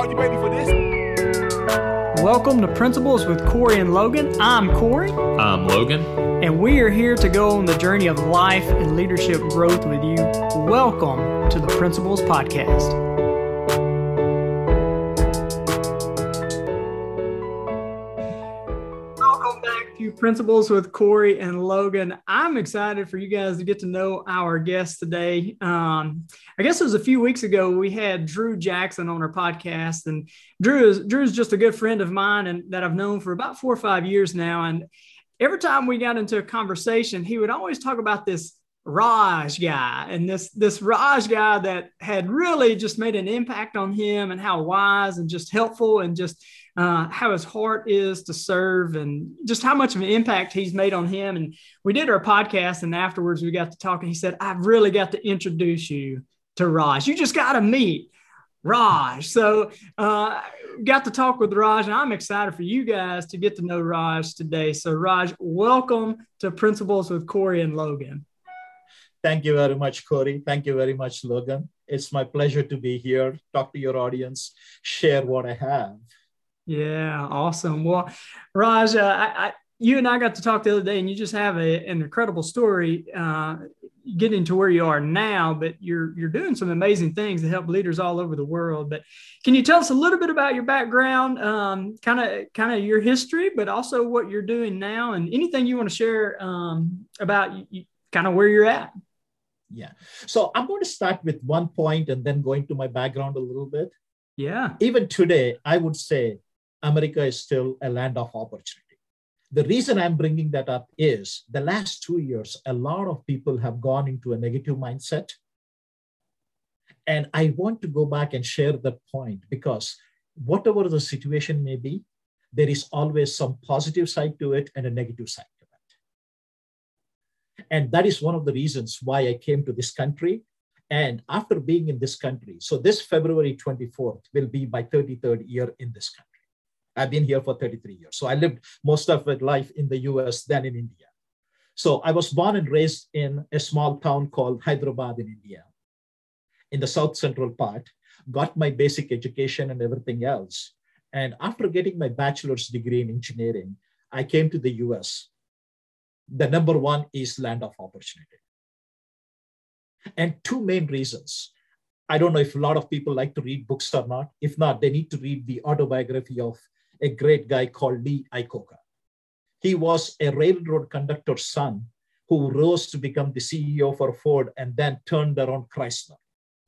Are you ready for this? Welcome to Principles with Corey and Logan. I'm Corey. I'm Logan. And we are here to go on the journey of life and leadership growth with you. Welcome to the Principles Podcast. Principles with Corey and Logan. I'm excited for you guys to get to know our guest today. Um, I guess it was a few weeks ago we had Drew Jackson on our podcast, and Drew is Drew is just a good friend of mine and that I've known for about four or five years now. And every time we got into a conversation, he would always talk about this Raj guy and this this Raj guy that had really just made an impact on him and how wise and just helpful and just uh, how his heart is to serve and just how much of an impact he's made on him. And we did our podcast, and afterwards we got to talk, and he said, I've really got to introduce you to Raj. You just got to meet Raj. So, uh, got to talk with Raj, and I'm excited for you guys to get to know Raj today. So, Raj, welcome to Principles with Corey and Logan. Thank you very much, Corey. Thank you very much, Logan. It's my pleasure to be here, talk to your audience, share what I have. Yeah, awesome. Well, Raj, uh, I, I, you and I got to talk the other day, and you just have a, an incredible story uh, getting to where you are now. But you're you're doing some amazing things to help leaders all over the world. But can you tell us a little bit about your background, kind of kind of your history, but also what you're doing now, and anything you want to share um, about kind of where you're at? Yeah. So I'm going to start with one point and then going to my background a little bit. Yeah. Even today, I would say America is still a land of opportunity. The reason I'm bringing that up is the last two years, a lot of people have gone into a negative mindset. And I want to go back and share that point because whatever the situation may be, there is always some positive side to it and a negative side to it. And that is one of the reasons why I came to this country. And after being in this country, so this February 24th will be my 33rd year in this country. I've been here for 33 years. So I lived most of my life in the US than in India. So I was born and raised in a small town called Hyderabad in India, in the south central part, got my basic education and everything else. And after getting my bachelor's degree in engineering, I came to the US. The number one is land of opportunity. And two main reasons. I don't know if a lot of people like to read books or not. If not, they need to read the autobiography of a great guy called Lee Iacocca. He was a railroad conductor's son who rose to become the CEO for Ford and then turned around Chrysler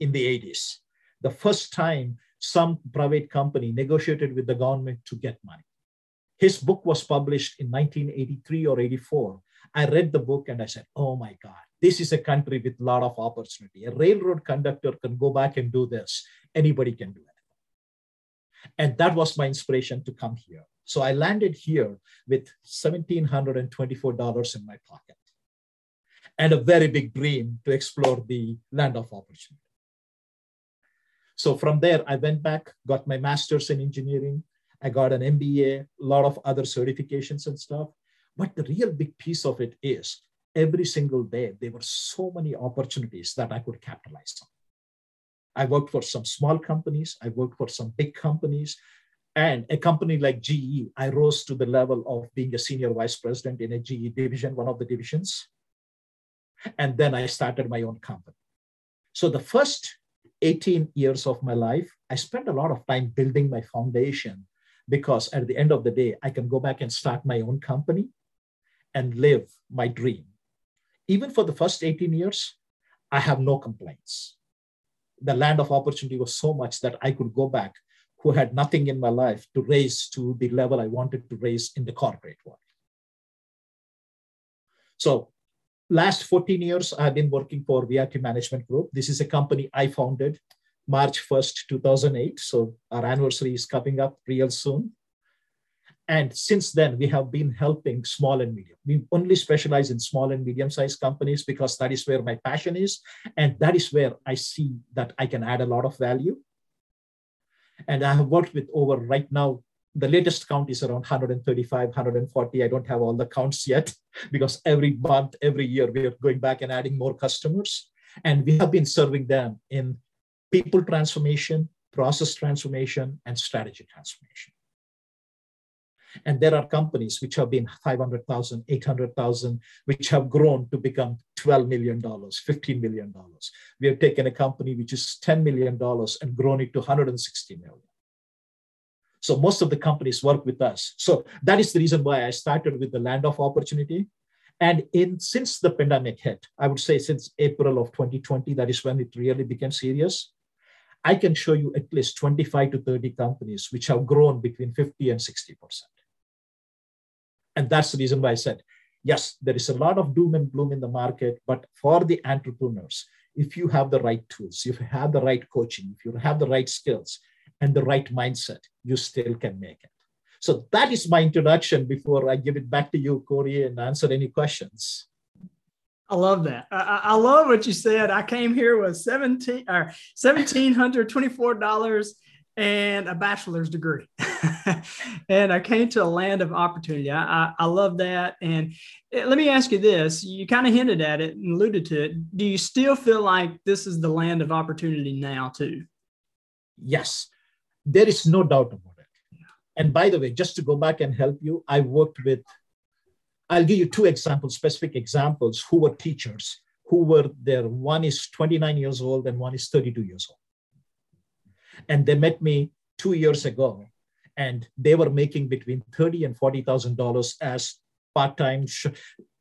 in the 80s. The first time some private company negotiated with the government to get money. His book was published in 1983 or 84. I read the book and I said, oh my God, this is a country with a lot of opportunity. A railroad conductor can go back and do this. Anybody can do it. And that was my inspiration to come here. So I landed here with $1,724 in my pocket and a very big dream to explore the land of opportunity. So from there, I went back, got my master's in engineering. I got an MBA, a lot of other certifications and stuff. But the real big piece of it is every single day, there were so many opportunities that I could capitalize on. I worked for some small companies, I worked for some big companies. And a company like GE, I rose to the level of being a senior vice president in a GE division, one of the divisions. And then I started my own company. So the first 18 years of my life, I spent a lot of time building my foundation because at the end of the day, I can go back and start my own company and live my dream. Even for the first 18 years, I have no complaints the land of opportunity was so much that I could go back, who had nothing in my life, to raise to the level I wanted to raise in the corporate world. So, last 14 years, I've been working for VRT Management Group. This is a company I founded March 1st, 2008. So, our anniversary is coming up real soon. And since then, we have been helping small and medium. We only specialize in small and medium sized companies because that is where my passion is. And that is where I see that I can add a lot of value. And I have worked with over right now, the latest count is around 135, 140. I don't have all the counts yet because every month, every year, we are going back and adding more customers. And we have been serving them in people transformation, process transformation, and strategy transformation. And there are companies which have been 500,000, 800,000, which have grown to become $12 million, $15 million. We have taken a company which is $10 million and grown it to 160 million. So most of the companies work with us. So that is the reason why I started with the land of opportunity. And in since the pandemic hit, I would say since April of 2020, that is when it really became serious. I can show you at least 25 to 30 companies which have grown between 50 and 60 percent. And that's the reason why I said, yes, there is a lot of doom and gloom in the market, but for the entrepreneurs, if you have the right tools, if you have the right coaching, if you have the right skills and the right mindset, you still can make it. So that is my introduction before I give it back to you, Corey, and answer any questions. I love that. I, I love what you said. I came here with 17 or $1,724 and a bachelor's degree. and I came to a land of opportunity. I, I, love that. And eh, let me ask you this you kind of hinted at it and alluded to it. Do you still feel like this is the land of opportunity now, too? Yes, there is no doubt about it. And by the way, just to go back and help you, I worked with, I'll give you two examples, specific examples, who were teachers, who were there. One is 29 years old and one is 32 years old and they met me two years ago, and they were making between thirty and forty thousand dollars as part-time.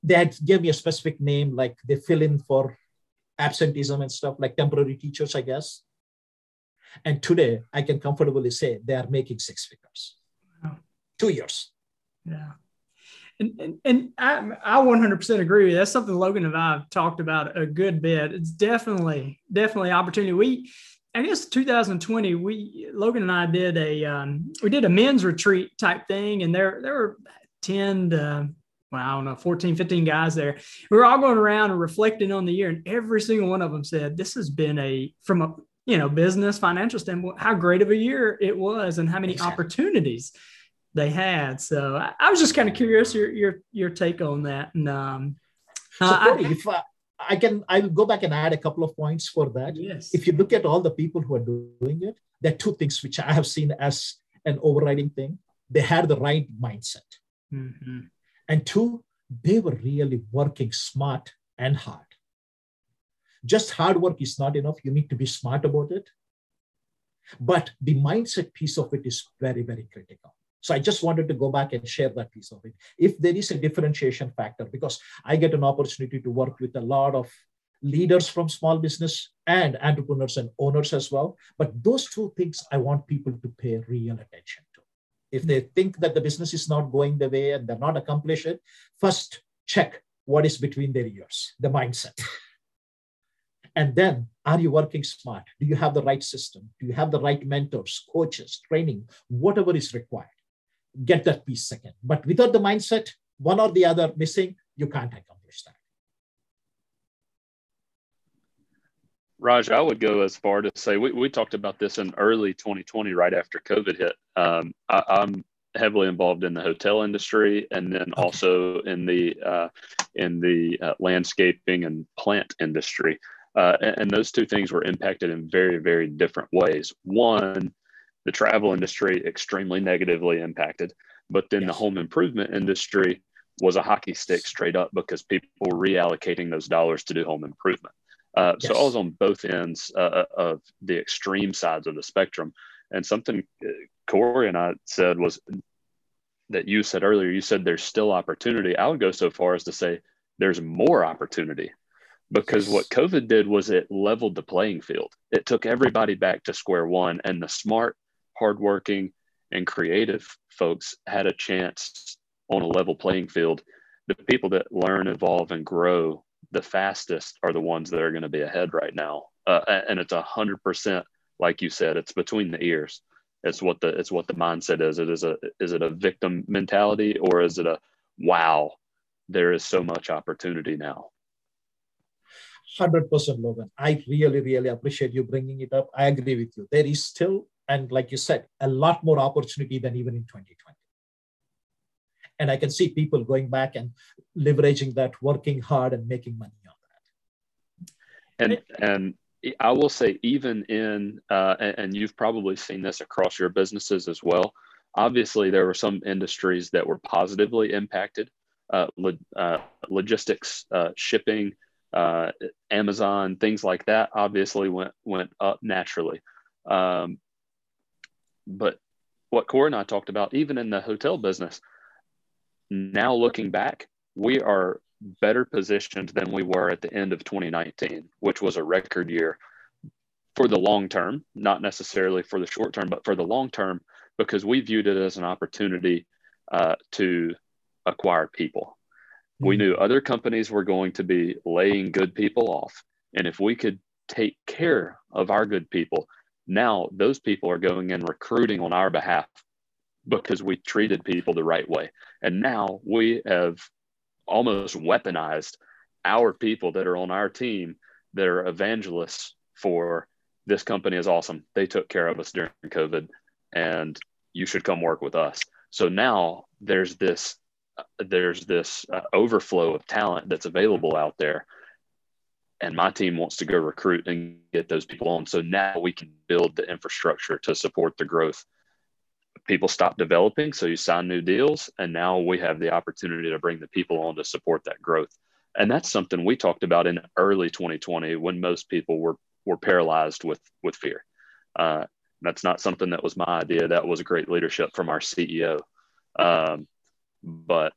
They had gave me a specific name, like they fill in for absenteeism and stuff, like temporary teachers, I guess. And today, I can comfortably say they are making six figures. Wow. Two years. Yeah. And, and, and I, I 100% agree with you. That's something Logan and I have talked about a good bit. It's definitely, definitely opportunity. We, I guess 2020, we Logan and I did a um, we did a men's retreat type thing, and there there were 10 to well, I don't know, 14, 15 guys there. We were all going around and reflecting on the year, and every single one of them said, This has been a from a you know business financial standpoint, how great of a year it was and how many exactly. opportunities they had. So I, I was just kind of curious your your your take on that. And um so Corey, I, I, can I will go back and add a couple of points for that. Yes. If you look at all the people who are doing it, there are two things which I have seen as an overriding thing. They had the right mindset. Mm-hmm. And two, they were really working smart and hard. Just hard work is not enough. You need to be smart about it. But the mindset piece of it is very, very critical. So I just wanted to go back and share that piece of it. If there is a differentiation factor, because I get an opportunity to work with a lot of leaders from small business and entrepreneurs and owners as well. But those two things I want people to pay real attention to. If they think that the business is not going the way and they're not accomplishing, it, first check what is between their ears, the mindset. And then, are you working smart? Do you have the right system? Do you have the right mentors, coaches, training, whatever is required? Get that piece second. But without the mindset, one or the other missing, you can't accomplish that. Raj, I would go as far to say we, we talked about this in early 2020, right after COVID hit. Um, I, am heavily involved in the hotel industry, and then okay. also in the uh, in the uh, landscaping and plant industry. Uh, and, and, those two things were impacted in very, very different ways. One, the travel industry extremely negatively impacted. But then yes. the home improvement industry was a hockey stick straight up because people were reallocating those dollars to do home improvement. Uh, yes. So I was on both ends uh, uh, of the extreme sides of the spectrum. And something uh, Corey and I said was that you said earlier, you said there's still opportunity. I would go so far as to say there's more opportunity because what COVID did was it leveled the playing field. It took everybody back to square one, and the smart hardworking, and creative folks had a chance on a level playing field. The people that learn, evolve, and grow the fastest are the ones that are going to be ahead right now. Uh, and it's a hundred percent, like you said, it's between the ears. It's what the it's what the mindset is. It is a is it a victim mentality or is it a wow? There is so much opportunity now. 100% Logan. I really, really appreciate you bringing it up. I agree with you. There is still and like you said, a lot more opportunity than even in 2020. And I can see people going back and leveraging that, working hard and making money on that. And and I will say, even in, uh, and, you've probably seen this across your businesses as well. Obviously, there were some industries that were positively impacted. Uh, lo- uh, logistics, uh, shipping, uh, Amazon, things like that, obviously went went up naturally. Um, but what Corey and I talked about, even in the hotel business, now looking back, we are better positioned than we were at the end of 2019, which was a record year for the long term, not necessarily for the short term, but for the long term, because we viewed it as an opportunity uh, to acquire people. Mm-hmm. We knew other companies were going to be laying good people off. And if we could take care of our good people, now those people are going and recruiting on our behalf because we treated people the right way. And now we have almost weaponized our people that are on our team that are evangelists for this company is awesome. They took care of us during COVID and you should come work with us. So now there's this there's this uh, overflow of talent that's available out there and my team wants to go recruit and get those people on. So now we can build the infrastructure to support the growth. People stop developing so you sign new deals and now we have the opportunity to bring the people on to support that growth. And that's something we talked about in early 2020 when most people were were paralyzed with with fear. Uh, that's not something that was my idea. That was a great leadership from our ceo um, but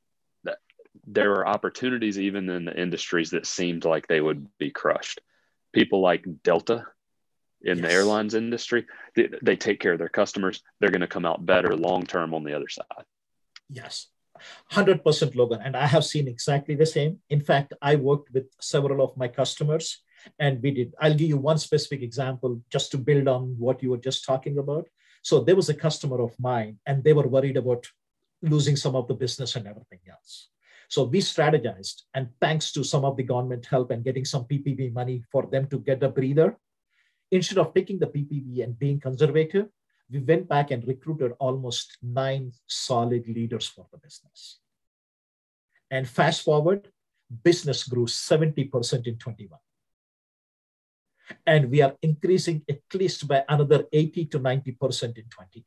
there are opportunities even in the industries that seemed like they would be crushed people like delta in yes. the airlines industry, they, they, take care of their customers. They're going to come out better long term on the other side. Yes, 100% Logan. And I have seen exactly the same. In fact, I worked with several of my customers and we did. I'll give you one specific example just to build on what you were just talking about. So there was a customer of mine and they were worried about losing some of the business and everything else. So we strategized, and thanks to some of the government help and getting some PPP money for them to get a breather, instead of taking the PPP and being conservative, we went back and recruited almost nine solid leaders for the business. And fast forward, business grew 70% in 21. And we are increasing at least by another 80 to 90% in 22.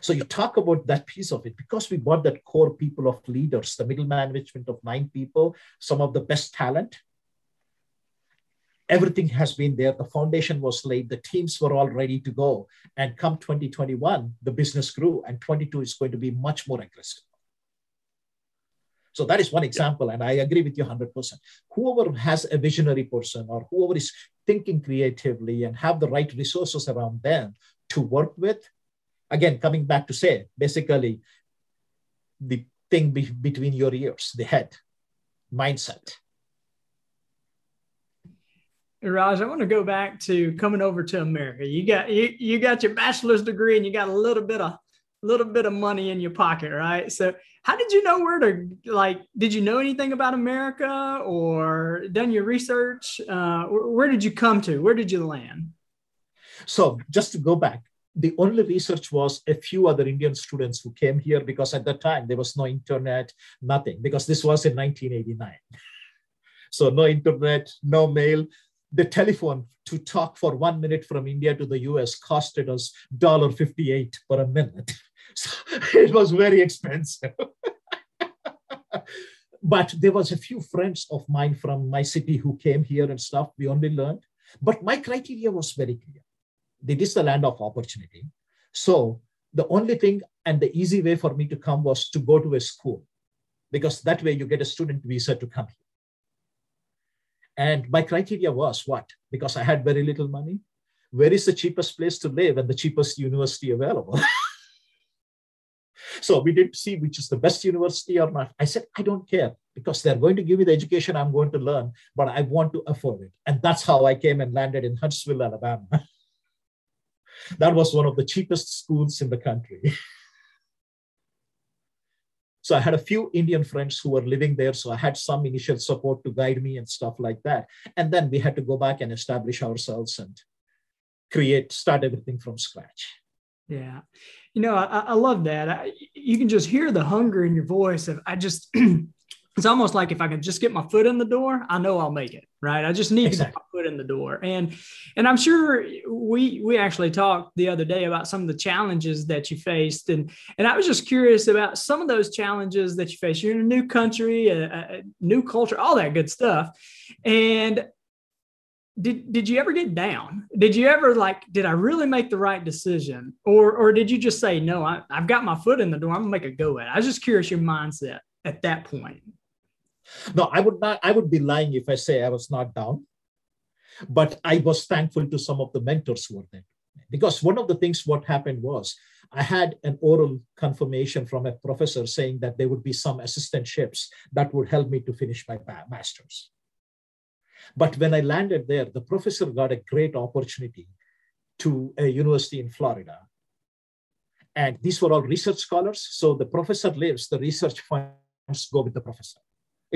So you talk about that piece of it because we bought that core people of leaders, the middle management of nine people, some of the best talent, everything has been there. The foundation was laid. The teams were all ready to go. And come 2021, the business grew, and 22 is going to be much more aggressive. So that is one example, and I agree with you 100%. Whoever has a visionary person or whoever is thinking creatively and have the right resources around them to work with, again, coming back to say, basically, the thing be- between your ears, the head, mindset Raj, I want to go back to coming over to America. You got you, you got your bachelor's degree and you got a little bit of little bit of money in your pocket, right? So how did you know where to like did you know anything about America or done your research? Uh, where did you come to? Where did you land? So just to go back, the only research was a few other Indian students who came here because at that time there was no internet, nothing, because this was in 1989. So no internet, no mail the telephone to talk for one minute from India to the US costed us $1.58 per a minute. So it was very expensive. but there was a few friends of mine from my city who came here and stuff. We only learned. But my criteria was very clear. It is the land of opportunity. So the only thing and the easy way for me to come was to go to a school because that way you get a student visa to come here. And my criteria was what? Because I had very little money, where is the cheapest place to live and the cheapest university available? so we didn't see which is the best university or not. I said, I don't care because they're going to give me the education I'm going to learn, but I want to afford it. And that's how I came and landed in Huntsville, Alabama. that was one of the cheapest schools in the country. So I had a few Indian friends who were living there. So I had some initial support to guide me and stuff like that. And then we had to go back and establish ourselves and create, start everything from scratch. Yeah. You know, I, I love that. I, you can just hear the hunger in your voice of, I just, it's almost like if I can just get my foot in the door, I know I'll make it, right? I just need exactly. to get my foot in the door. And and I'm sure we we actually talked the other day about some of the challenges that you faced. And and I was just curious about some of those challenges that you face. You're in a new country, a, a new culture, all that good stuff. And did did you ever get down? Did you ever like, did I really make the right decision? Or or did you just say, no, I, I've got my foot in the door, I'm gonna make a go at it? I was just curious your mindset at that point. No, I would not, I would be lying if I say I was not down. But I was thankful to some of the mentors who were there. Because one of the things what happened was I had an oral confirmation from a professor saying that there would be some assistantships that would help me to finish my master's. But when I landed there, the professor got a great opportunity to a university in Florida. And these were all research scholars. So the professor lives, the research funds go with the professor.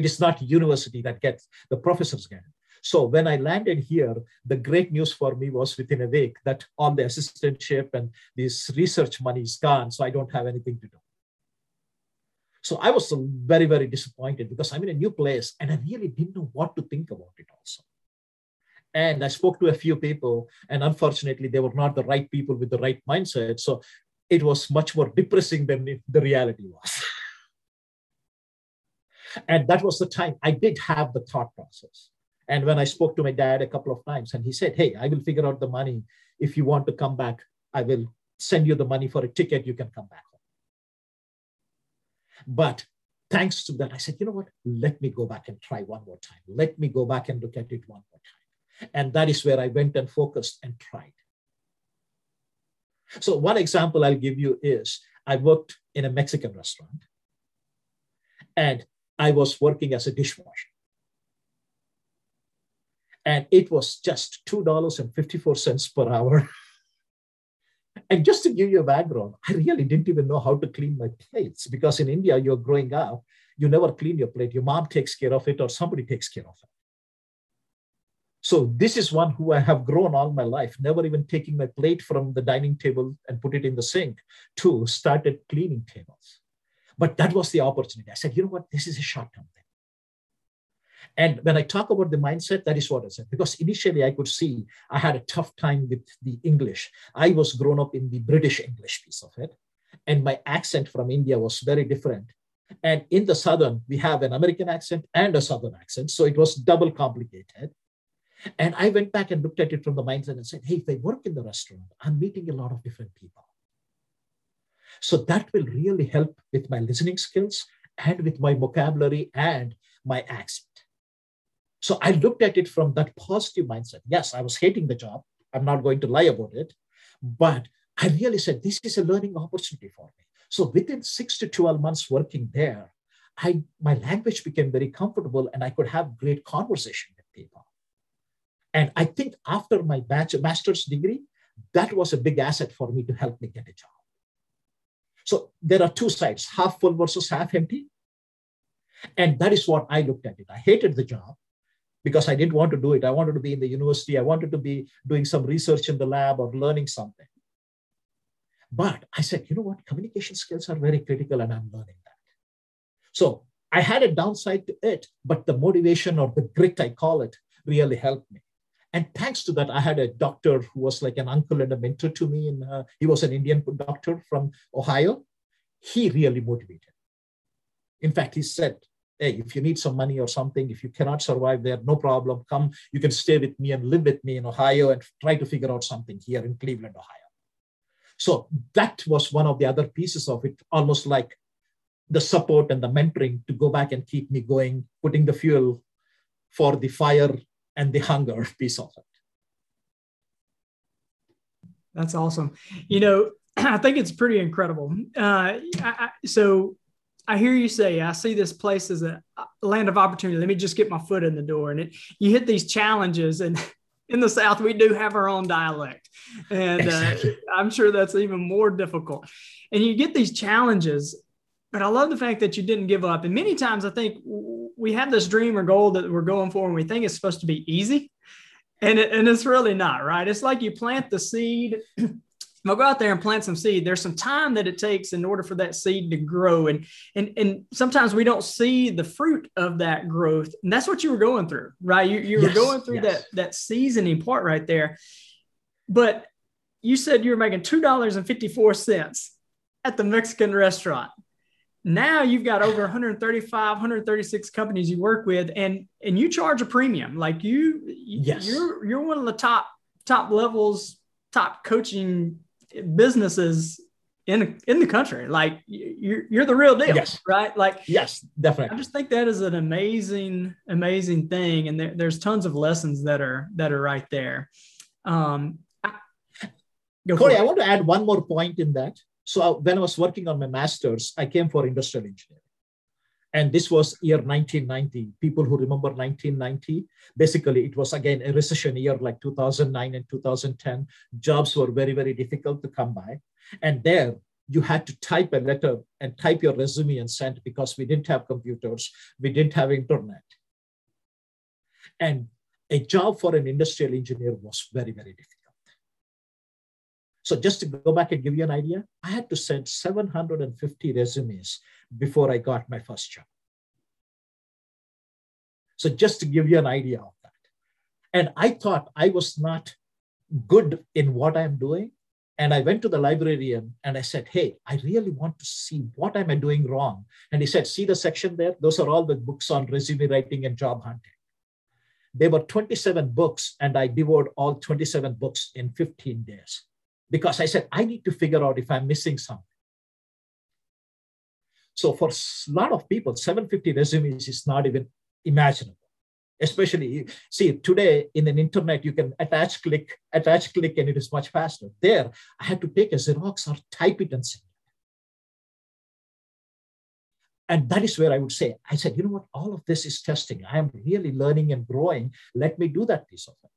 It is not university that gets, the professors get it. So when I landed here, the great news for me was within a week that all the assistantship and this research money is gone, so I don't have anything to do. So I was very, very disappointed because I'm in a new place and I really didn't know what to think about it also. And I spoke to a few people, and unfortunately, they were not the right people with the right mindset. So it was much more depressing than the reality was. And that was the time I did have the thought process. And when I spoke to my dad a couple of times, and he said, Hey, I will figure out the money. If you want to come back, I will send you the money for a ticket. You can come back home. But thanks to that, I said, You know what? Let me go back and try one more time. Let me go back and look at it one more time. And that is where I went and focused and tried. So, one example I'll give you is I worked in a Mexican restaurant. And I was working as a dishwasher. And it was just $2.54 per hour. and just to give you a background, I really didn't even know how to clean my plates because in India, you're growing up, you never clean your plate. Your mom takes care of it or somebody takes care of it. So this is one who I have grown all my life, never even taking my plate from the dining table and put it in the sink to started cleaning tables. But that was the opportunity. I said, you know what? This is a short term thing. And when I talk about the mindset, that is what I said. Because initially I could see I had a tough time with the English. I was grown up in the British English piece of it. And my accent from India was very different. And in the Southern, we have an American accent and a Southern accent. So it was double complicated. And I went back and looked at it from the mindset and said, hey, if I work in the restaurant, I'm meeting a lot of different people. So that will really help with my listening skills and with my vocabulary and my accent. So I looked at it from that positive mindset. Yes, I was hating the job. I'm not going to lie about it. But I really said, this is a learning opportunity for me. So within six to 12 months working there, I, my language became very comfortable and I could have great conversation with people. And I think after my master's degree, that was a big asset for me to help me get a job. So there are two sides, half full versus half empty. And that is what I looked at it. I hated the job because I didn't want to do it. I wanted to be in the university. I wanted to be doing some research in the lab or learning something. But I said, you know what? Communication skills are very critical and I'm learning that. So I had a downside to it, but the motivation or the grit, I call it, really helped me. And thanks to that, I had a doctor who was like an uncle and a mentor to me. And uh, he was an Indian doctor from Ohio. He really motivated. In fact, he said, Hey, if you need some money or something, if you cannot survive there, no problem. Come, you can stay with me and live with me in Ohio and try to figure out something here in Cleveland, Ohio. So that was one of the other pieces of it, almost like the support and the mentoring to go back and keep me going, putting the fuel for the fire and the hunger of it. That's awesome. You know, I think it's pretty incredible. Uh, I, so I hear you say, I see this place as a land of opportunity. Let me just get my foot in the door. And it, you hit these challenges. And in the South, we do have our own dialect. And uh, I'm sure that's even more difficult. And you get these challenges. But I love the fact that you didn't give up. And many times I think we have this dream or goal that we're going for and we think it's supposed to be easy. And, it, and it's really not, right? It's like you plant the seed I'll go out there and plant some seed. There's some time that it takes in order for that seed to grow. And, and, and sometimes we don't see the fruit of that growth. And that's what you were going through, right? You, you were going through yes. that, that seasoning part right there. But you said you were making $2.54 at the Mexican restaurant. Now you've got over 135, 136 companies you work with, and and you charge a premium. Like you, yes. you're you're one of the top top levels, top coaching businesses in in the country. Like you're you're the real deal, yes. right? Like yes, definitely. I just think that is an amazing amazing thing, and there, there's tons of lessons that are that are right there. Um, Corey, I want to add one more point in that. So uh, when I was working on my master's, I came for industrial engineering. And this was year 1990. People who remember 1990, basically it was again a recession year like 2009 and 2010. Jobs were very, very difficult to come by. And there you had to type a letter and type your resume and send because we didn't have computers, we didn't have internet. And a job for an industrial engineer was very, very difficult. So just to go back and give you an idea, I had to send 750 resumes before I got my first job. So just to give you an idea of that. And I thought I was not good in what I'm doing. And I went to the librarian and I said, Hey, I really want to see what am I doing wrong. And he said, See the section there? Those are all the books on resume writing and job hunting. There were 27 books, and I devoured all 27 books in 15 days because I said, I need to figure out if I'm missing something. So for a lot of people, 750 resumes is not even imaginable. Especially, see, today in an internet, you can attach, click, attach, click, and it is much faster. There, I had to take a Xerox or type it and send it. And that is where I would say, I said, you know what, all of this is testing. I am really learning and growing. Let me do that piece of it.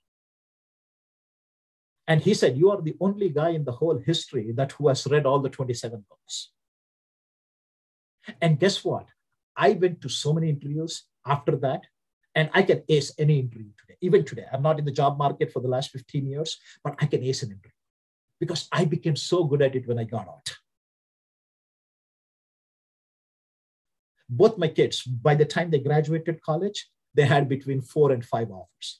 And he said, You are the only guy in the whole history that who has read all the 27 books. And guess what? I went to so many interviews after that, and I can ace any interview today. Even today, I'm not in the job market for the last 15 years, but I can ace an interview because I became so good at it when I got out. Both my kids, by the time they graduated college, they had between four and five offers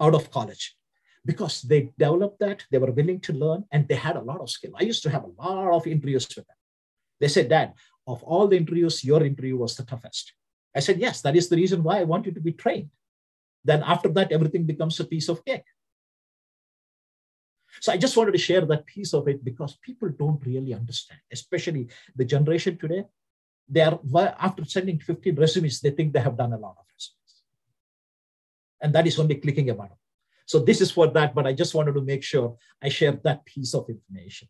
out of college because they developed that, they were willing to learn, and they had a lot of skill. I used to have a lot of interviews with them. They said, Dad, of all the interviews, your interview was the toughest. I said, Yes, that is the reason why I want you to be trained. Then after that, everything becomes a piece of cake. So I just wanted to share that piece of it because people don't really understand, especially the generation today. They are after sending 15 resumes, they think they have done a lot of resumes and that is only clicking a button. So this is for that, but I just wanted to make sure I share that piece of information.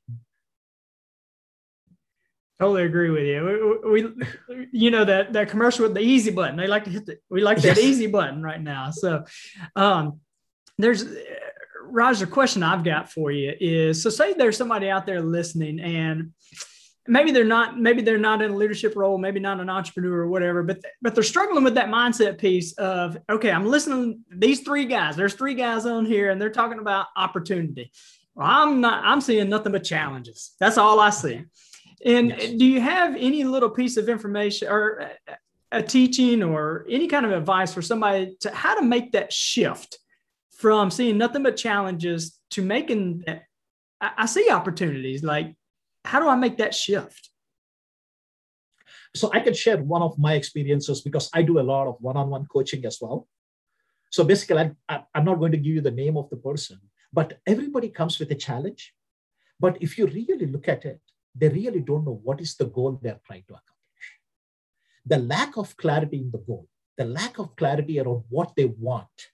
Totally agree with you. We, we, you know that that commercial with the easy button. They like to hit the, we like that yes. easy button right now. So, um, there's Raj. The question I've got for you is: so say there's somebody out there listening, and maybe they're not maybe they're not in a leadership role maybe not an entrepreneur or whatever but but they're struggling with that mindset piece of okay i'm listening these three guys. There's three guys on here and they're talking about opportunity. Well i'm not i'm seeing nothing but challenges. That's all i see. And yes. do you have any little piece of information or a teaching or any kind of advice for somebody to how to make that shift from seeing nothing but challenges to making that I see opportunities like how do I make that shift? So I can share one of my experiences because I do a lot of one-on-one coaching as well. So basically, I, I'm not going to give you the name of the person, but everybody comes with a challenge. But if you really look at it, they really don't know what is the goal they're trying to accomplish. The lack of clarity in the goal, the lack of clarity around what they want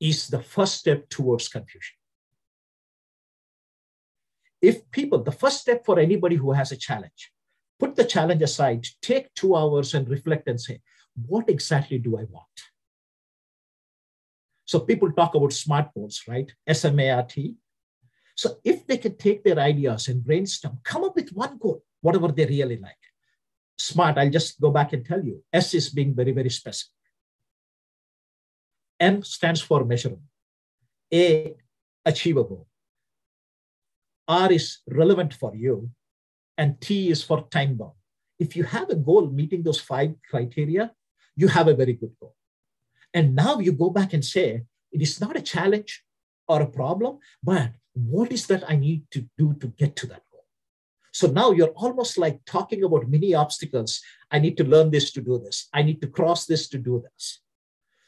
is the first step towards confusion if people, the first step for anybody who has a challenge, put the challenge aside, take two hours and reflect and say, what exactly do I want? So people talk about SMART goals, right? S M A R T. So if they can take their ideas and brainstorm, come up with one goal, whatever they really like. SMART, I'll just go back and tell you. S is being very, very specific. M stands for measurable. A, achievable. R is relevant for you, and T is for time bound. If you have a goal meeting those five criteria, you have a very good goal. And now you go back and say, it is not a challenge or a problem, but what is that I need to do to get to that goal? So now you're almost like talking about mini obstacles. I need to learn this to do this. I need to cross this to do this.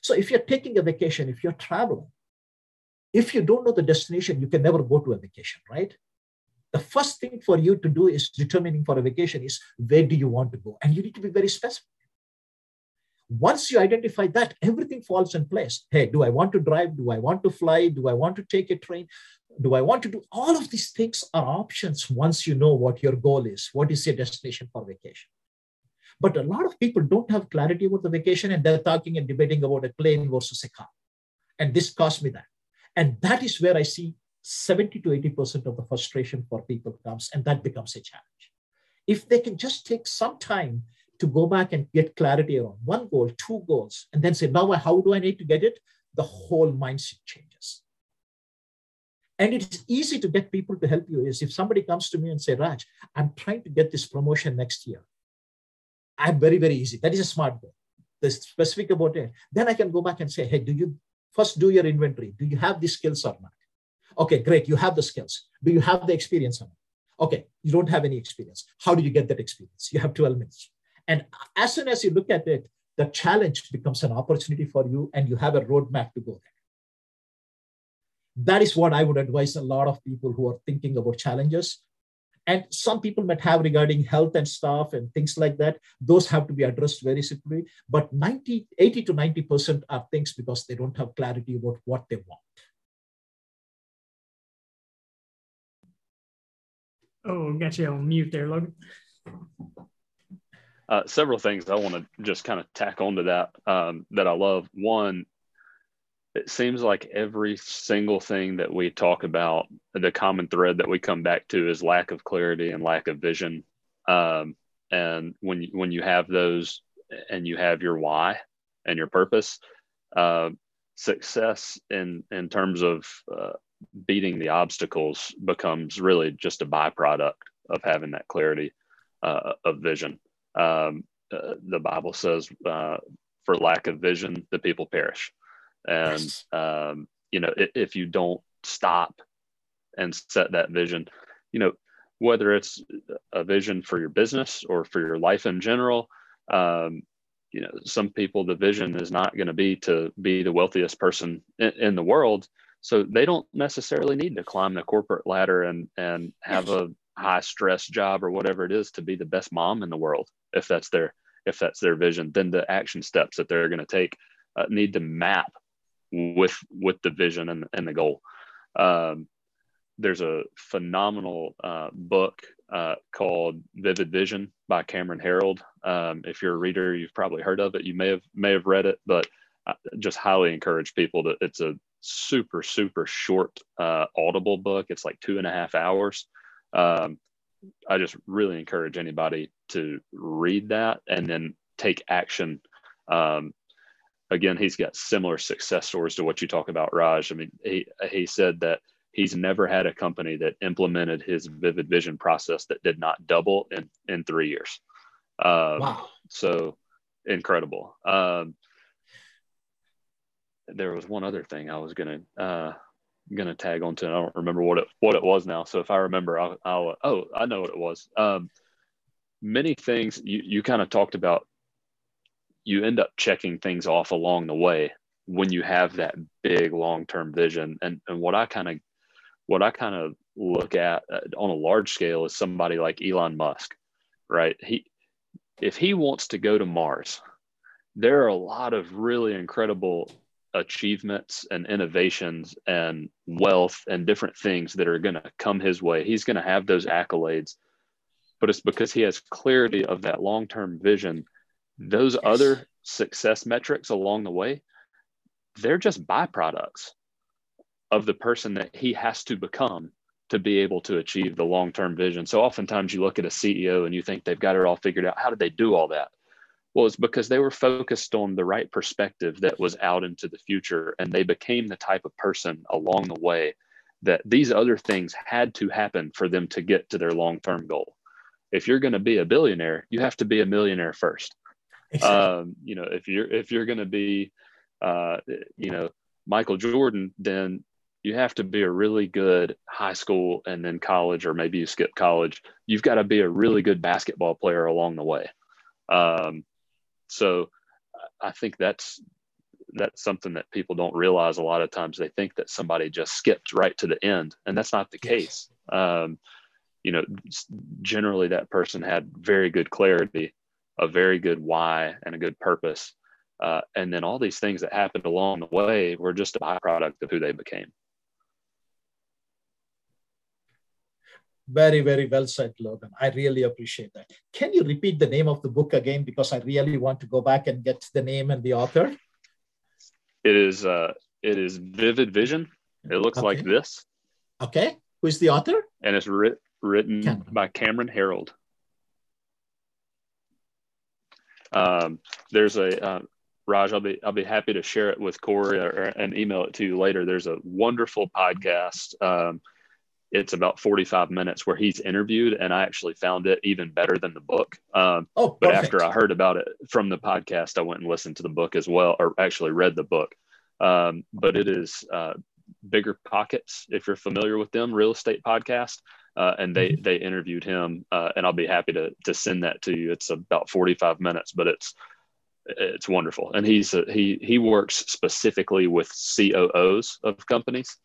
So if you're taking a vacation, if you're traveling, if you don't know the destination, you can never go to a vacation, right? The first thing for you to do is determining for a vacation is where do you want to go? And you need to be very specific. Once you identify that, everything falls in place. Hey, do I want to drive? Do I want to fly? Do I want to take a train? Do I want to do all of these things are options once you know what your goal is? What is your destination for vacation? But a lot of people don't have clarity about the vacation and they're talking and debating about a plane versus a car. And this cost me that. And that is where I see 70 to 80% of the frustration for people comes, and that becomes a challenge. If they can just take some time to go back and get clarity around one goal, two goals, and then say, now how do I need to get it? The whole mindset changes. And it's easy to get people to help you is if somebody comes to me and say, Raj, I'm trying to get this promotion next year. I'm very, very easy. That is a smart goal. The specific about it. Then I can go back and say, hey, do you first do your inventory? Do you have the skills or not? Okay, great. You have the skills. Do you have the experience or not? Okay, you don't have any experience. How do you get that experience? You have 12 minutes. And as soon as you look at it, the challenge becomes an opportunity for you and you have a roadmap to go there. That is what I would advise a lot of people who are thinking about challenges. And some people might have regarding health and stuff and things like that. Those have to be addressed very simply. But 90, 80 to 90% are things because they don't have clarity about what they want. Oh, got you on mute there, Logan. Uh, several things I want to just kind of tack onto that um, that I love. One, it seems like every single thing that we talk about, the common thread that we come back to is lack of clarity and lack of vision. Um, and when when you have those, and you have your why and your purpose, uh, success in in terms of uh, beating the obstacles becomes really just a byproduct of having that clarity uh, of vision. Um, uh, the Bible says, uh, "For lack of vision, the people perish." And um, you know, if, if you don't stop and set that vision, you know, whether it's a vision for your business or for your life in general, um, you know, some people the vision is not going to be to be the wealthiest person in, in the world so they don't necessarily need to climb the corporate ladder and and have a high stress job or whatever it is to be the best mom in the world if that's their if that's their vision then the action steps that they're going to take uh, need to map with with the vision and, and the goal. Um, there's a phenomenal uh, book uh, called vivid vision by cameron herold. Um, if you're a reader you've probably heard of it. You may have may have read it but I just highly encourage people that it's a super super short uh, audible book. It's like two and a half hours. Um, i just really encourage anybody to read that and then take action. Um, again he's got similar success stories to what you talk about raj. I mean he, he said that he's never had a company that implemented his vivid vision process that did not double in in three years. Um, wow. so incredible. Um, there was one other thing I was gonna uh, gonna tag onto. And I don't remember what it what it was now. So if I remember, I'll, I'll oh I know what it was. Um, many things you you kind of talked about. You end up checking things off along the way when you have that big long term vision. And and what I kind of what I kind of look at uh, on a large scale is somebody like Elon Musk, right? He if he wants to go to Mars, there are a lot of really incredible achievements and innovations and wealth and different things that are going to come his way. He's going to have those accolades, but it's because he has clarity of that long term vision. Those yes. other success metrics along the way, they're just byproducts of the person that he has to become to be able to achieve the long term vision. So oftentimes you look at a CEO and you think they've got it all figured out. How did they do all that? Well, it's because they were focused on the right perspective that was out into the future, and they became the type of person along the way that these other things had to happen for them to get to their long-term goal. If you're going to be a billionaire you have to be a millionaire first. Exactly. um, you know if you're if you're going to be uh, you know michael jordan then you have to be a really good high school and then college or maybe you skip college. You've got to be a really good basketball player along the way. Um, so i think that's that's something that people don't realize a lot of times. They think that somebody just skipped right to the end and that's not the case. Um, you know generally that person had very good clarity a very good why and a good purpose. Uh, and then all these things that happened along the way were just a byproduct of who they became very very well said logan i really appreciate that can you repeat the name of the book again because i really want to go back and get the name and the author it is uh, it is Vivid Vision. It looks okay. like this. Okay. Who's the author? And it's writ- written Cameron. by Cameron Herold. Um, there's a uh, Raj. I'll be I'll be happy to share it with Corey or, and email it to you later. There's a wonderful podcast. Um, it's about 45 minutes where he's interviewed and i actually found it even better than the book. Um, oh, but after i heard about it from the podcast i went and listened to the book as well or actually read the book. Um, but it is uh, bigger pockets if you're familiar with them real estate podcast uh, and they mm-hmm. they interviewed him uh, and i'll be happy to to send that to you. It's about 45 minutes but it's it's wonderful. And he's a, he he works specifically with COOs of companies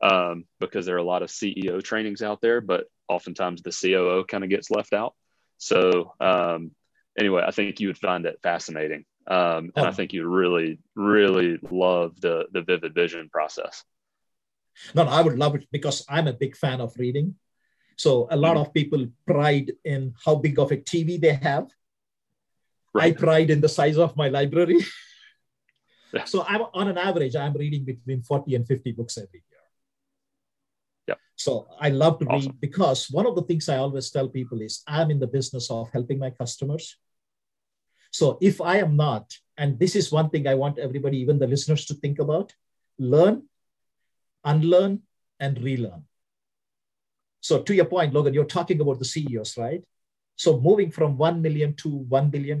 um, because there are a lot of CEO trainings out there, but oftentimes the COO kind of gets left out. So um, anyway, I think you would find it fascinating, um, and oh. I think you really, really love the the vivid vision process. No, I would love it because I'm a big fan of reading. So a lot mm-hmm. of people pride in how big of a TV they have. Right. I pride in the size of my library. Yeah. So I'm on an average, I'm reading between 40 and 50 books every. So I love to awesome. read because one of the things I always tell people is I'm in the business of helping my customers. So if I am not, and this is one thing I want everybody, even the listeners, to think about learn, unlearn, and relearn. So to your point, Logan, you're talking about the CEOs, right? So moving from 1 million to $1 billion,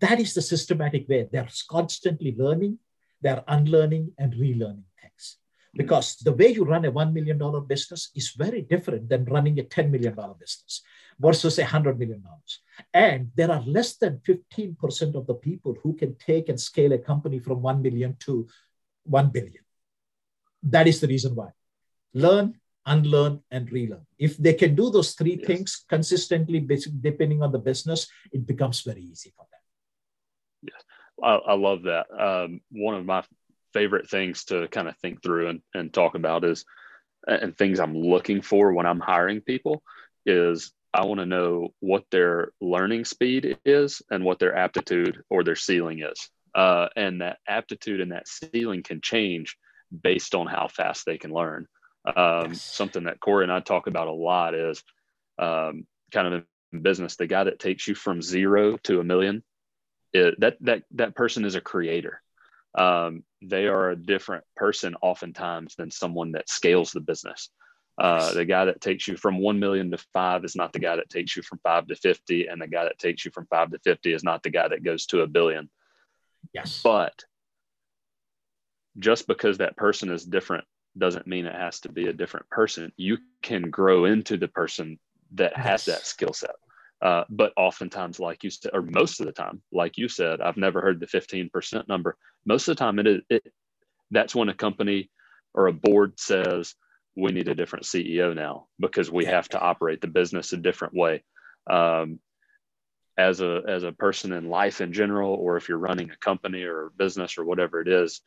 that is the systematic way. They're constantly learning, they're unlearning and relearning because the way you run a $1 million business is very different than running a $10 million business versus a $100 million. And there are less than 15% of the people who can take and scale a company from 1 million to 1 billion. That is the reason why. Learn, unlearn, and relearn. If they can do those three yes. things consistently, depending on the business, it becomes very easy for them. Yes, I, I love that. Um, one of my favorite things to kind of think through and, and talk about is and things I'm looking for when I'm hiring people is I want to know what their learning speed is and what their aptitude or their ceiling is. Uh, and that aptitude and that ceiling can change based on how fast they can learn. Um, yes. Something that Corey and I talk about a lot is um, kind of in business, the guy that takes you from zero to a million, it, that that that person is a creator um, they are a different person oftentimes than someone that scales the business. Uh, the guy that takes you from 1 million to five is not the guy that takes you from five to 50. And the guy that takes you from five to 50 is not the guy that goes to a billion. Yes. But just because that person is different doesn't mean it has to be a different person. You can grow into the person that yes. has that skill set. Uh, but oftentimes, like you said, or most of the time, like you said, I've never heard the 15% number. Most of the time, it is it, that's when a company or a board says, we need a different CEO now because we have to operate the business a different way. Um, as a as a person in life in general, or if you're running a company or a business or whatever it is,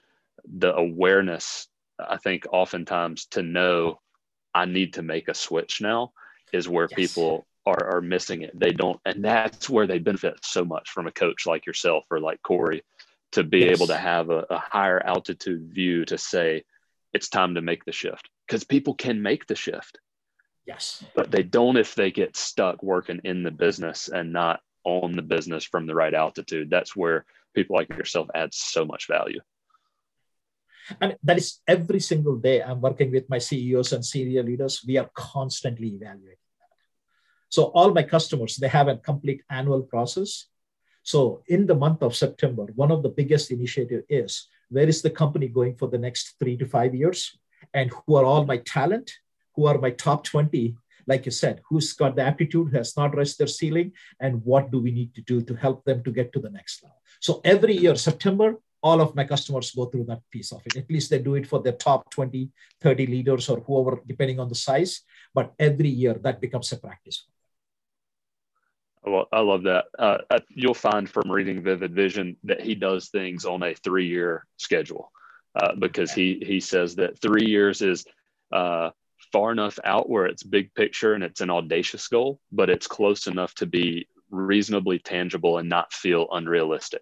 the awareness I think oftentimes to know I need to make a switch now is where yes. people are, are missing it. They don't, and that's where they benefit so much from a coach like yourself or like Corey to be yes. able to have a, a higher altitude view to say it's time to make the shift because people can make the shift. Yes. But they don't if they get stuck working in the business and not on the business from the right altitude. That's where people like yourself add so much value. And that is every single day I'm working with my CEOs and senior leaders. We are constantly evaluating that. So all my customers, they have a complete annual process. So in the month of September, one of the biggest initiative is where is the company going for the next three to five years? And who are all my talent? Who are my top 20 like you said, who's got the aptitude, who has not reached their ceiling, and what do we need to do to help them to get to the next level. So every year, September, all of my customers go through that piece of it. At least they do it for their top 20, 30 leaders or whoever, depending on the size. But every year that becomes a practice. Well, I love that. Uh, uh, you'll find from reading Vivid Vision that he does things on a three-year schedule uh, because he he says that three years is uh, far enough out where it's big picture and it's an audacious goal, but it's close enough to be reasonably tangible and not feel unrealistic.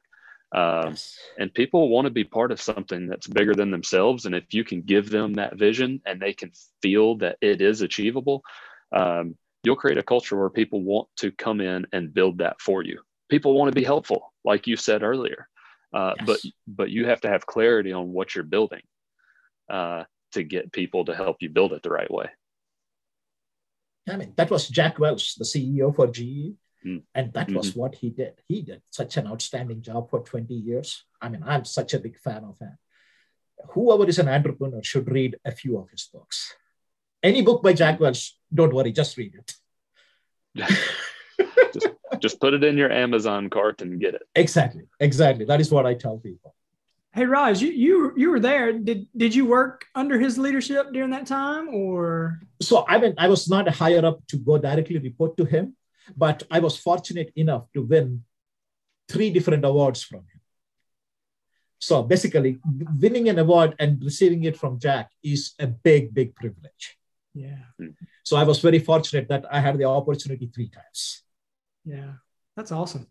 Um, yes. And people want to be part of something that's bigger than themselves. And if you can give them that vision and they can feel that it is achievable, um, you'll create a culture where people want to come in and build that for you. People want to be helpful, like you said earlier, uh, yes. but but you have to have clarity on what you're building uh, to get people to help you build it the right way. I mean, that was Jack Welch, the CEO for GE. Mm. And that mm-hmm. was what he did. He did such an outstanding job for 20 years. I mean, I'm such a big fan of him. Whoever is an entrepreneur should read a few of his books. Any book by Jack Welch, don't worry, just read it. just, just put it in your Amazon cart and get it. Exactly. Exactly. That is what I tell people. Hey Raj, you you you were there. Did did you work under his leadership during that time, or? So I mean, I was not a higher up to go directly report to him, but I was fortunate enough to win three different awards from him. So basically, winning an award and receiving it from Jack is a big, big privilege. Yeah. Hmm. So I was very fortunate that I had the opportunity three times. Yeah, that's awesome.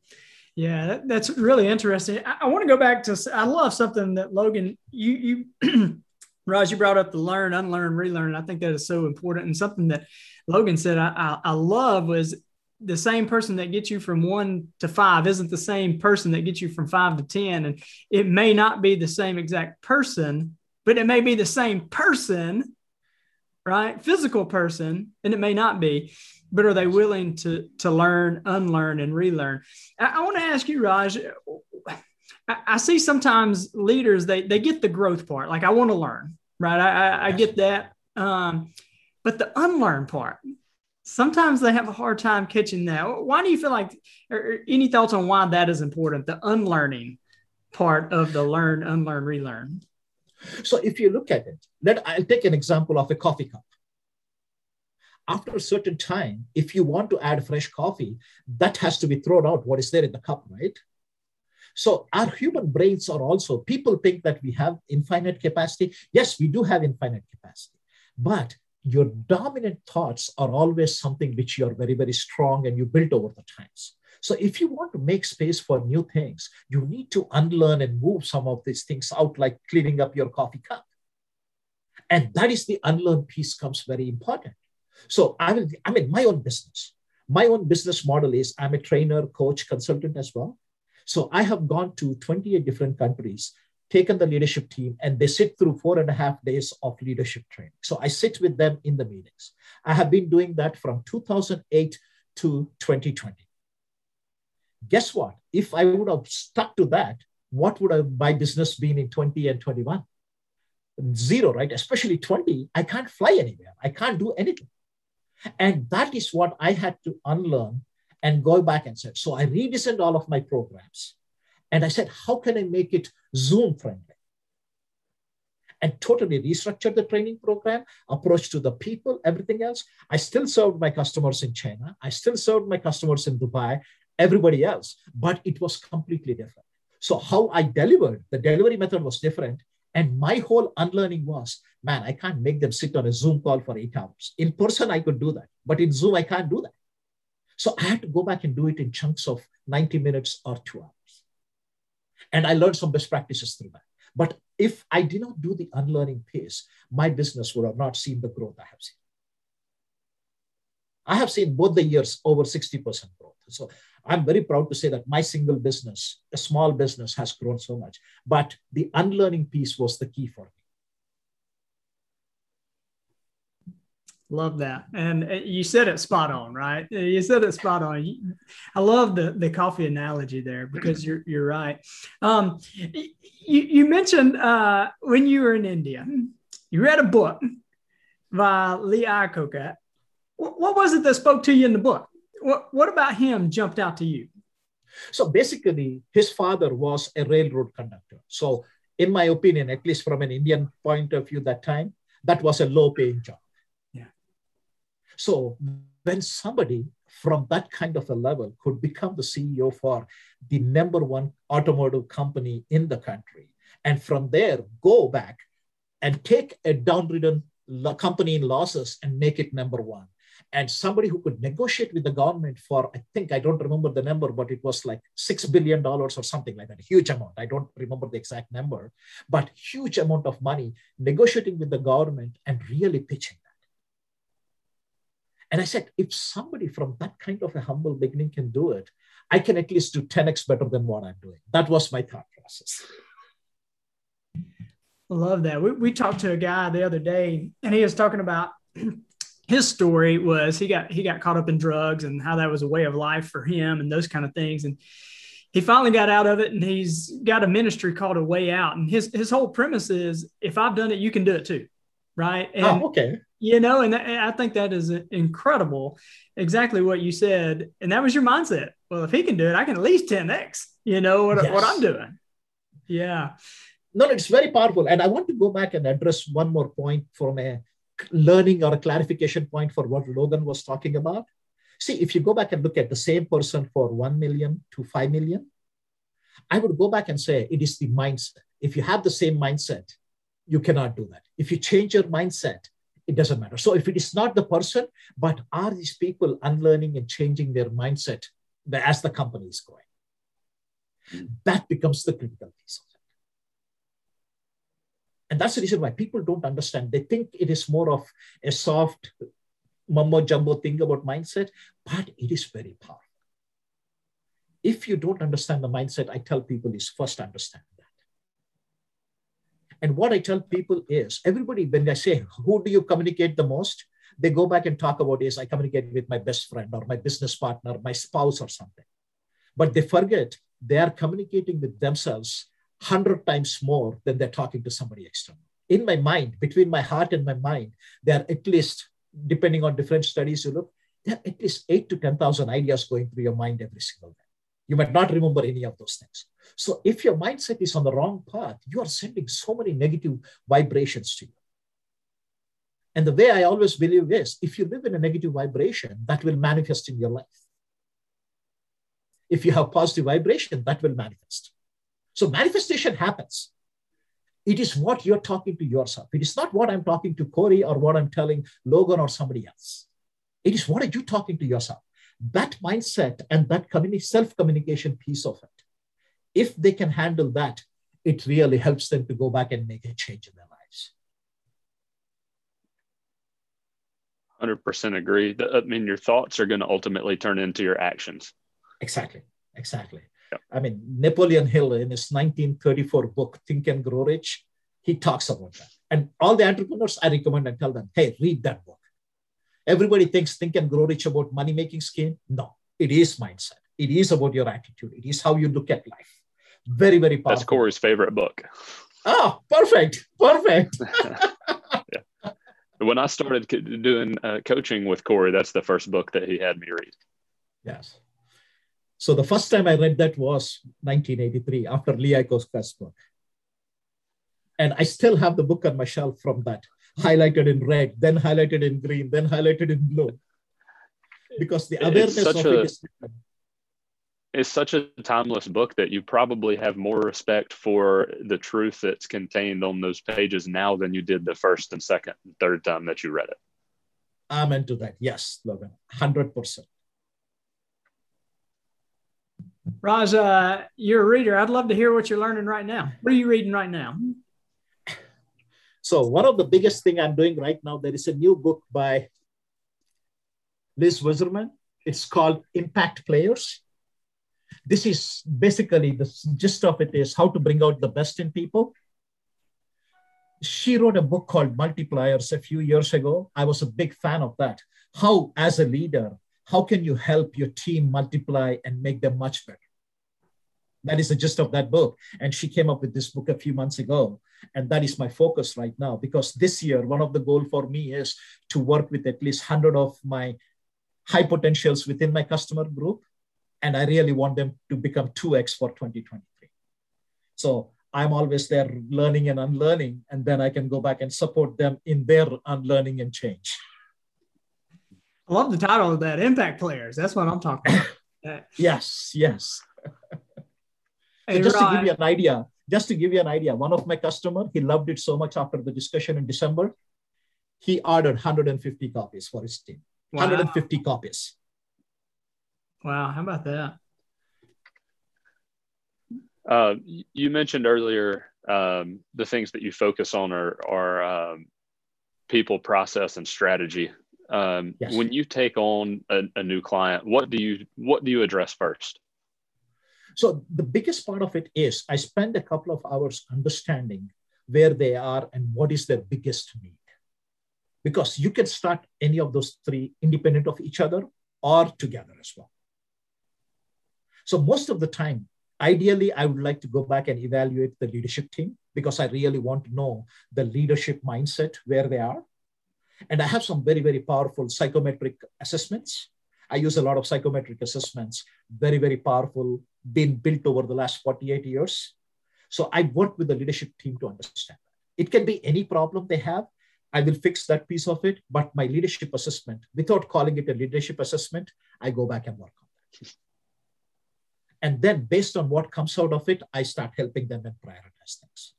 Yeah, that, that's really interesting. I, I want to go back to. I love something that Logan you you. Raj, you brought up the learn, unlearn, relearn. I think that is so important. And something that Logan said I, I, I love was the same person that gets you from one to five isn't the same person that gets you from five to 10. And it may not be the same exact person, but it may be the same person, right? Physical person, and it may not be, but are they willing to, to learn, unlearn, and relearn? I, I want to ask you, Raj. I, I, see sometimes leaders, they, they get the growth part. Like, I want to learn, right? I, I, I get that. Um, but the unlearn part, sometimes they have a hard time catching that. Why do you feel like, or any thoughts on why that is important, the unlearning part of the learn, unlearn, relearn? So if you look at it, let I'll take an example of a coffee cup. After a certain time, if you want to add fresh coffee, that has to be thrown out what is there in the cup, right? So our human brains are also, people think that we have infinite capacity. Yes, we do have infinite capacity, but your dominant thoughts are always something which you're very, very strong and you build over the times. So if you want to make space for new things, you need to unlearn and move some of these things out, like cleaning up your coffee cup. And that is the unlearn piece comes very important. So I will, I mean, my own business. My own business model is I'm a trainer, coach, consultant as well. So I have gone to 28 different countries taken the leadership team and they sit through four and a half days of leadership training. So I sit with them in the meetings. I have been doing that from 2008 to 2020. Guess what? If I would have stuck to that, what would have my business been in 20 and 21? Zero, right? Especially 20, I can't fly anywhere. I can't do anything. And that is what I had to unlearn and go back and say. So I redesigned all of my programs. And I said, how can I make it Zoom friendly? And totally restructured the training program, approach to the people, everything else. I still served my customers in China. I still served my customers in Dubai, everybody else, but it was completely different. So how I delivered, the delivery method was different. And my whole unlearning was, man, I can't make them sit on a Zoom call for eight hours. In person, I could do that, but in Zoom, I can't do that. So I had to go back and do it in chunks of 90 minutes or two hours. And I learned some best practices through that. But if I did not do the unlearning piece, my business would have not seen the growth I have seen. I have seen both the years over 60% growth. So I'm very proud to say that my single business, a small business, has grown so much. But the unlearning piece was the key for me. Love that. And uh, you said it spot on, right? You said it spot on. I love the, the coffee analogy there because you're, you're right. Um, you, you mentioned uh, when you were in India, you read a book by Lee Iacocca. What was it that spoke to you in the book? What, what about him jumped out to you? So basically, his father was a railroad conductor. So, in my opinion, at least from an Indian point of view, that time, that was a low paying job Yeah. so when somebody from that kind of a level could become the CEO for the number one automotive company in the country, and from there go back and take a downridden company in losses and make it number one. And somebody who could negotiate with the government for, I think, I don't remember the number, but it was like $6 billion or something like that, a huge amount. I don't remember the exact number, but huge amount of money negotiating with the government and really pitching that. and I said, if somebody from that kind of a humble beginning can do it, I can at least do 10x better than what I'm doing. That was my thought process. Love that. We, we talked to a guy the other day, and he was talking about his story was he got he got caught up in drugs and how that was a way of life for him and those kind of things. And he finally got out of it, and he's got a ministry called A Way Out. And his his whole premise is, if I've done it, you can do it too, right? Oh, and, oh, okay you know and i think that is incredible exactly what you said and that was your mindset well if he can do it i can at least 10x you know what, yes. what i'm doing yeah no, no it's very powerful and i want to go back and address one more point from a learning or a clarification point for what logan was talking about see if you go back and look at the same person for 1 million to 5 million i would go back and say it is the mindset if you have the same mindset you cannot do that if you change your mindset it doesn't matter. So if it is not the person, but are these people unlearning and changing their mindset as the company is growing? Mm. That becomes the critical piece. And that's the reason why people don't understand. They think it is more of a soft mumbo jumbo thing about mindset, but it is very powerful. If you don't understand the mindset, I tell people is first understand that. and what I tell people is everybody, when I say, who do you communicate the most? They go back and talk about is I communicate with my best friend or my business partner, my spouse or something. But they forget they are communicating with themselves 100 times more than they're talking to somebody external. In my mind, between my heart and my mind, there are at least, depending on different studies you look, there are at least eight to 10,000 ideas going through your mind every single day. You might not remember any of those things. So if your mindset is on the wrong path, you are sending so many negative vibrations to you. And the way I always believe is if you live in a negative vibration, that will manifest in your life. If you have positive vibration, that will manifest. So manifestation happens. It is what you're talking to yourself. It is not what I'm talking to Corey or what I'm telling Logan or somebody else. It is what are you talking to yourself? That mindset and that self communication piece of it if they can handle that, it really helps them to go back and make a change in their lives. 100% agree. I mean, your thoughts are going to ultimately turn into your actions. Exactly. Exactly. Yep. I mean, Napoleon Hill in his 1934 book, Think and Grow Rich, he talks about that. And all the entrepreneurs, I recommend and tell them, hey, read that book. Everybody thinks Think and Grow Rich about money making scheme. No, it is mindset. It is about your attitude. It is how you look at life. Very, very powerful. That's Corey's favorite book. Oh, perfect. Perfect. yeah. When I started doing uh, coaching with Corey, that's the first book that he had me read. Yes. So the first time I read that was 1983 after Lee Iacocca's book. And I still have the book on my shelf from that, highlighted in red, then highlighted in green, then highlighted in blue. Because the awareness of a, it is different it's such a timeless book that you probably have more respect for the truth that's contained on those pages now than you did the first and second and third time that you read it. Amen to that. Yes, Logan, 100%. Raj, uh, you're a reader. I'd love to hear what you're learning right now. What are you reading right now? So one of the biggest thing I'm doing right now, there is a new book by Liz Wiseman. It's called Impact Players this is basically the gist of it is how to bring out the best in people. she wrote a book called Multipliers a few years ago. I was a big fan of that. How, as a leader, how can you help your team multiply and make them much better? That is the gist of that book. And she came up with this book a few months ago. And that is my focus right now because this year, one of the goals for me is to work with at least 100 of my high potentials within my customer group. And I really want them to become 2x for 2023. So I'm always there learning and unlearning, and then I can go back and support them in their unlearning and change. I love the title of that impact players. That's what I'm talking about. yes, yes. hey, so just to give you an idea, just to give you an idea, one of my customer, he loved it so much after the discussion in December, he ordered 150 copies for his team. Wow. 150 copies. Wow, how about that? Uh, you mentioned earlier um, the things that you focus on are, are um, people, process, and strategy. Um, yes. When you take on a, a, new client, what do you what do you address first? So the biggest part of it is I spend a couple of hours understanding where they are and what is their biggest need, because you can start any of those three independent of each other or together as well. So most of the time, Ideally, I would like to go back and evaluate the leadership team because I really want to know the leadership mindset, where they are. And I have some very, very powerful psychometric assessments. I use a lot of psychometric assessments, very, very powerful, been built over the last 48 years. So I work with the leadership team to understand that. It can be any problem they have. I will fix that piece of it. But my leadership assessment, without calling it a leadership assessment, I go back and work on that. And then based on what comes out of it, I start helping them and prioritize things.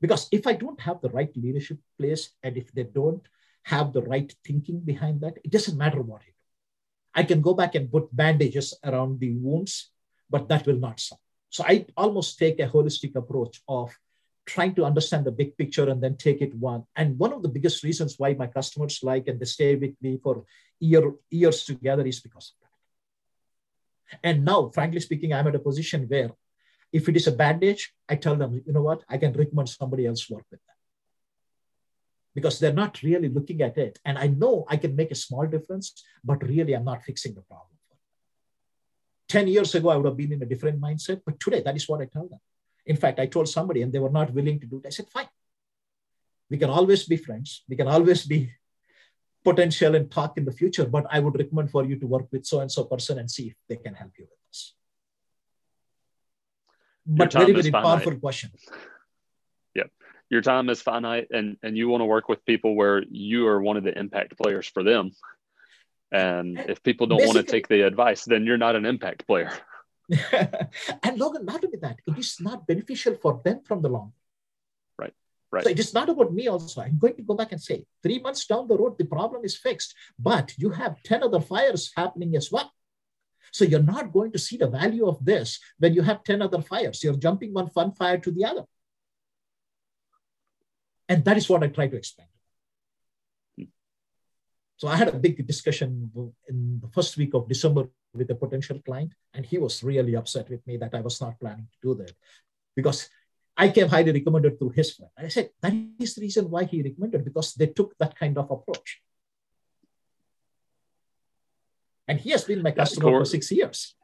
Because if I don't have the right leadership place and if they don't have the right thinking behind that, it doesn't matter what I do. I can go back and put bandages around the wounds, but that will not solve. So I almost take a holistic approach of trying to understand the big picture and then take it one. And one of the biggest reasons why my customers like and they stay with me for year, years together is because of that. And now, frankly speaking, I'm at a position where if it is a bandage, I tell them, you know what, I can recommend somebody else work with that. Because they're not really looking at it. And I know I can make a small difference, but really I'm not fixing the problem. 10 years ago, I would have been in a different mindset, but today that is what I tell them. In fact, I told somebody and they were not willing to do it. I said, fine. We can always be friends. We can always be potential and talk in the future, but I would recommend for you to work with so and so person and see if they can help you with this. But very, very powerful question. Yep. Your time is finite and, and you want to work with people where you are one of the impact players for them. And if people don't Basically, want to take the advice, then you're not an impact player. and Logan, not only that, it is not beneficial for them from the long Right. Right. So it is not about me also. I'm going to go back and say, three months down the road, the problem is fixed, but you have 10 other fires happening as well. So you're not going to see the value of this when you have 10 other fires. You're jumping one fun fire to the other. And that is what I try to explain. So I had a big discussion in the first week of December with a potential client, and he was really upset with me that I was not planning to do that because I came highly recommended through his friend. I said, that is the reason why he recommended, because they took that kind of approach. And he has been my customer for six years.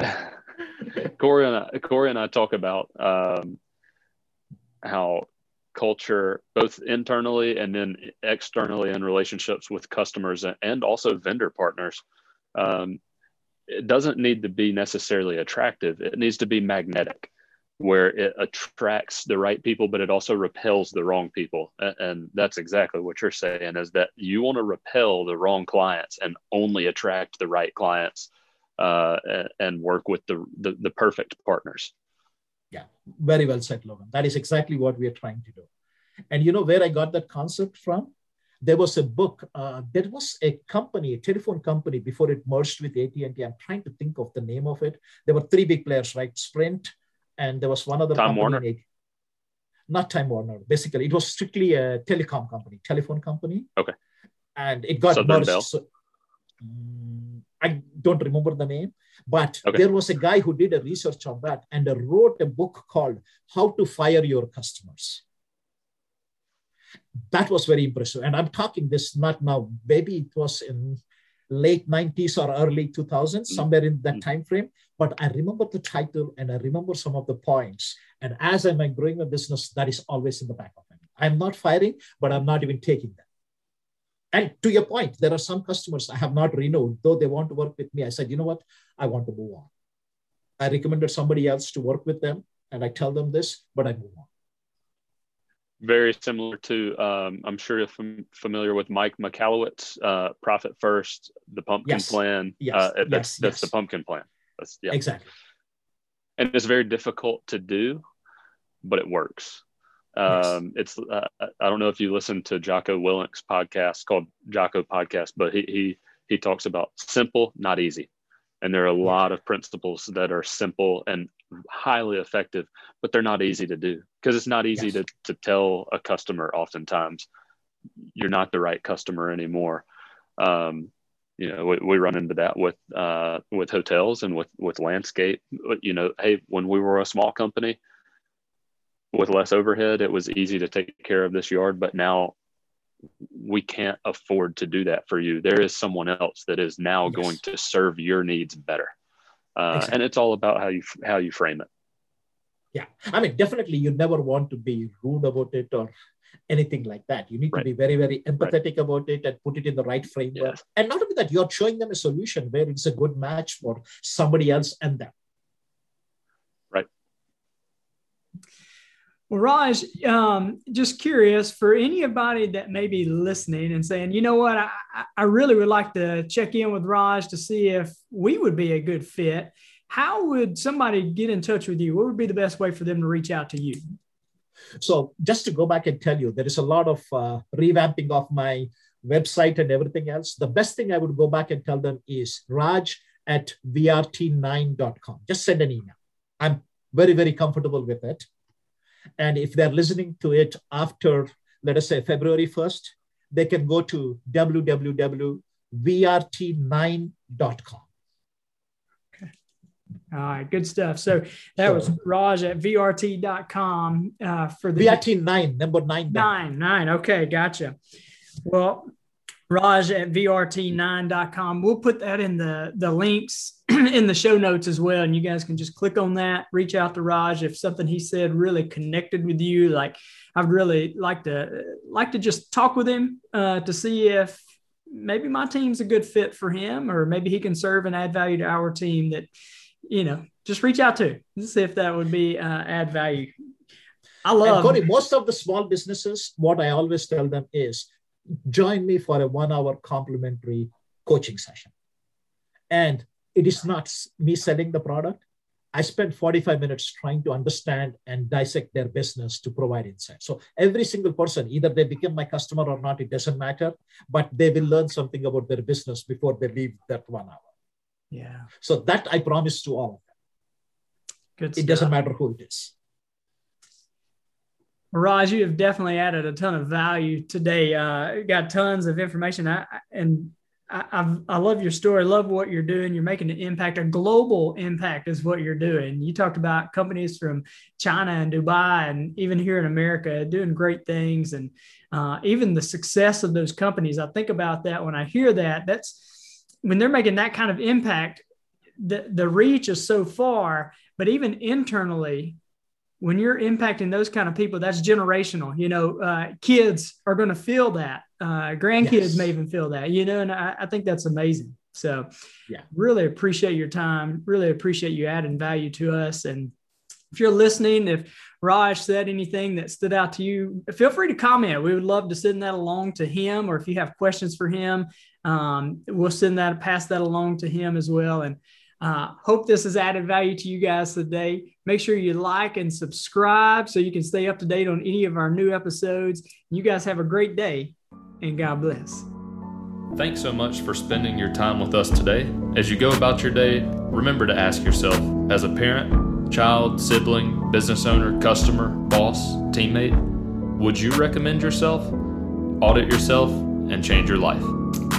Corey and I, Corey and I talk about um, how culture, both internally and then externally in relationships with customers and also vendor partners, um, it doesn't need to be necessarily attractive. It needs to be magnetic where it attracts the right people, but it also repels the wrong people. And that's exactly what you're saying is that you want to repel the wrong clients and only attract the right clients uh, and work with the, the, the perfect partners. Yeah, very well said, Logan. That is exactly what we are trying to do. And you know where I got that concept from? There was a book. Uh, there was a company, a telephone company, before it merged with AT&T. I'm trying to think of the name of it. There were three big players, right? Sprint, and there was one other Time Warner. not Time Warner. Basically, it was strictly a telecom company, telephone company. Okay. And it got Southern merged. So, um, I don't remember the name, but okay. there was a guy who did a research on that and wrote a book called "How to Fire Your Customers." That was very impressive. And I'm talking this not now, maybe it was in late 90s or early 2000s, mm-hmm. somewhere in that mm-hmm. time frame. But I remember the title and I remember some of the points. And as I'm growing my business, that is always in the back of my mind. I'm not firing, but I'm not even taking them. And to your point, there are some customers I have not renewed, though they want to work with me. I said, you know what? I want to move on. I recommended somebody else to work with them, and I tell them this, but I move on very similar to um, i'm sure you're fam- familiar with mike michalowicz uh, profit first the pumpkin yes. plan yes. Uh, that's yes. that's yes. the pumpkin plan that's yeah exactly and it's very difficult to do but it works um, it's uh, i don't know if you listen to jocko willink's podcast called jocko podcast but he he he talks about simple not easy and there are a lot of principles that are simple and highly effective, but they're not easy to do because it's not easy yes. to, to tell a customer oftentimes you're not the right customer anymore. Um, you know, we, we, run into that with uh, with hotels and with with landscape. You know, hey, when we were a small company with less overhead, it was easy to take care of this yard. But now we can't afford to do that for you. There is someone else that is now yes. going to serve your needs better. Uh, exactly. And it's all about how you how you frame it. Yeah, I mean, definitely, you never want to be rude about it or anything like that. You need right. to be very, very empathetic right. about it and put it in the right framework. Yes. And not only that, you're showing them a solution where it's a good match for somebody else and them. Well, Raj, um, just curious for anybody that may be listening and saying, you know what, I, I really would like to check in with Raj to see if we would be a good fit. How would somebody get in touch with you? What would be the best way for them to reach out to you? So, just to go back and tell you, there is a lot of uh, revamping of my website and everything else. The best thing I would go back and tell them is raj at vrt9.com. Just send an email. I'm very, very comfortable with it. And if they're listening to it after, let us say, February 1st, they can go to www.vrt9.com. All right, good stuff. So that was Raj at VRT.com uh, for the VRT9, number nine. Nine, nine. Okay, gotcha. Well, Raj at VRT9.com. We'll put that in the, the links in the show notes as well. And you guys can just click on that, reach out to Raj if something he said really connected with you. Like I'd really like to like to just talk with him uh, to see if maybe my team's a good fit for him, or maybe he can serve and add value to our team. That you know, just reach out to see if that would be uh, add value. I love. Cody, most of the small businesses, what I always tell them is join me for a one hour complimentary coaching session. And it is not me selling the product. I spend 45 minutes trying to understand and dissect their business to provide insight. So every single person, either they become my customer or not, it doesn't matter, but they will learn something about their business before they leave that one hour. Yeah. So that I promise to all of them. Good. It stuff. doesn't matter who it is. Raj, you have definitely added a ton of value today. Uh, got tons of information, I, and I, I, I love your story. Love what you're doing. You're making an impact. A global impact is what you're doing. You talked about companies from China and Dubai, and even here in America, doing great things, and uh, even the success of those companies. I think about that when I hear that. That's when they're making that kind of impact. The the reach is so far, but even internally, when you're impacting those kind of people, that's generational. You know, uh, kids are going to feel that. Uh, grandkids yes. may even feel that. You know, and I, I, think that's amazing. So, yeah, really appreciate your time. Really appreciate you adding value to us. And if you're listening, if Raj said anything that stood out to you, feel free to comment. We would love to send that along to him, or if you have questions for him, um, we'll send that, pass that along to him as well. And uh, hope this has added value to you guys today. Make sure you like and subscribe so you can stay up to date on any of our new episodes. You guys have a great day and God bless. Thanks so much for spending your time with us today. As you go about your day, remember to ask yourself as a parent, child, sibling, business owner, customer, boss, teammate, would you recommend yourself, audit yourself, and change your life?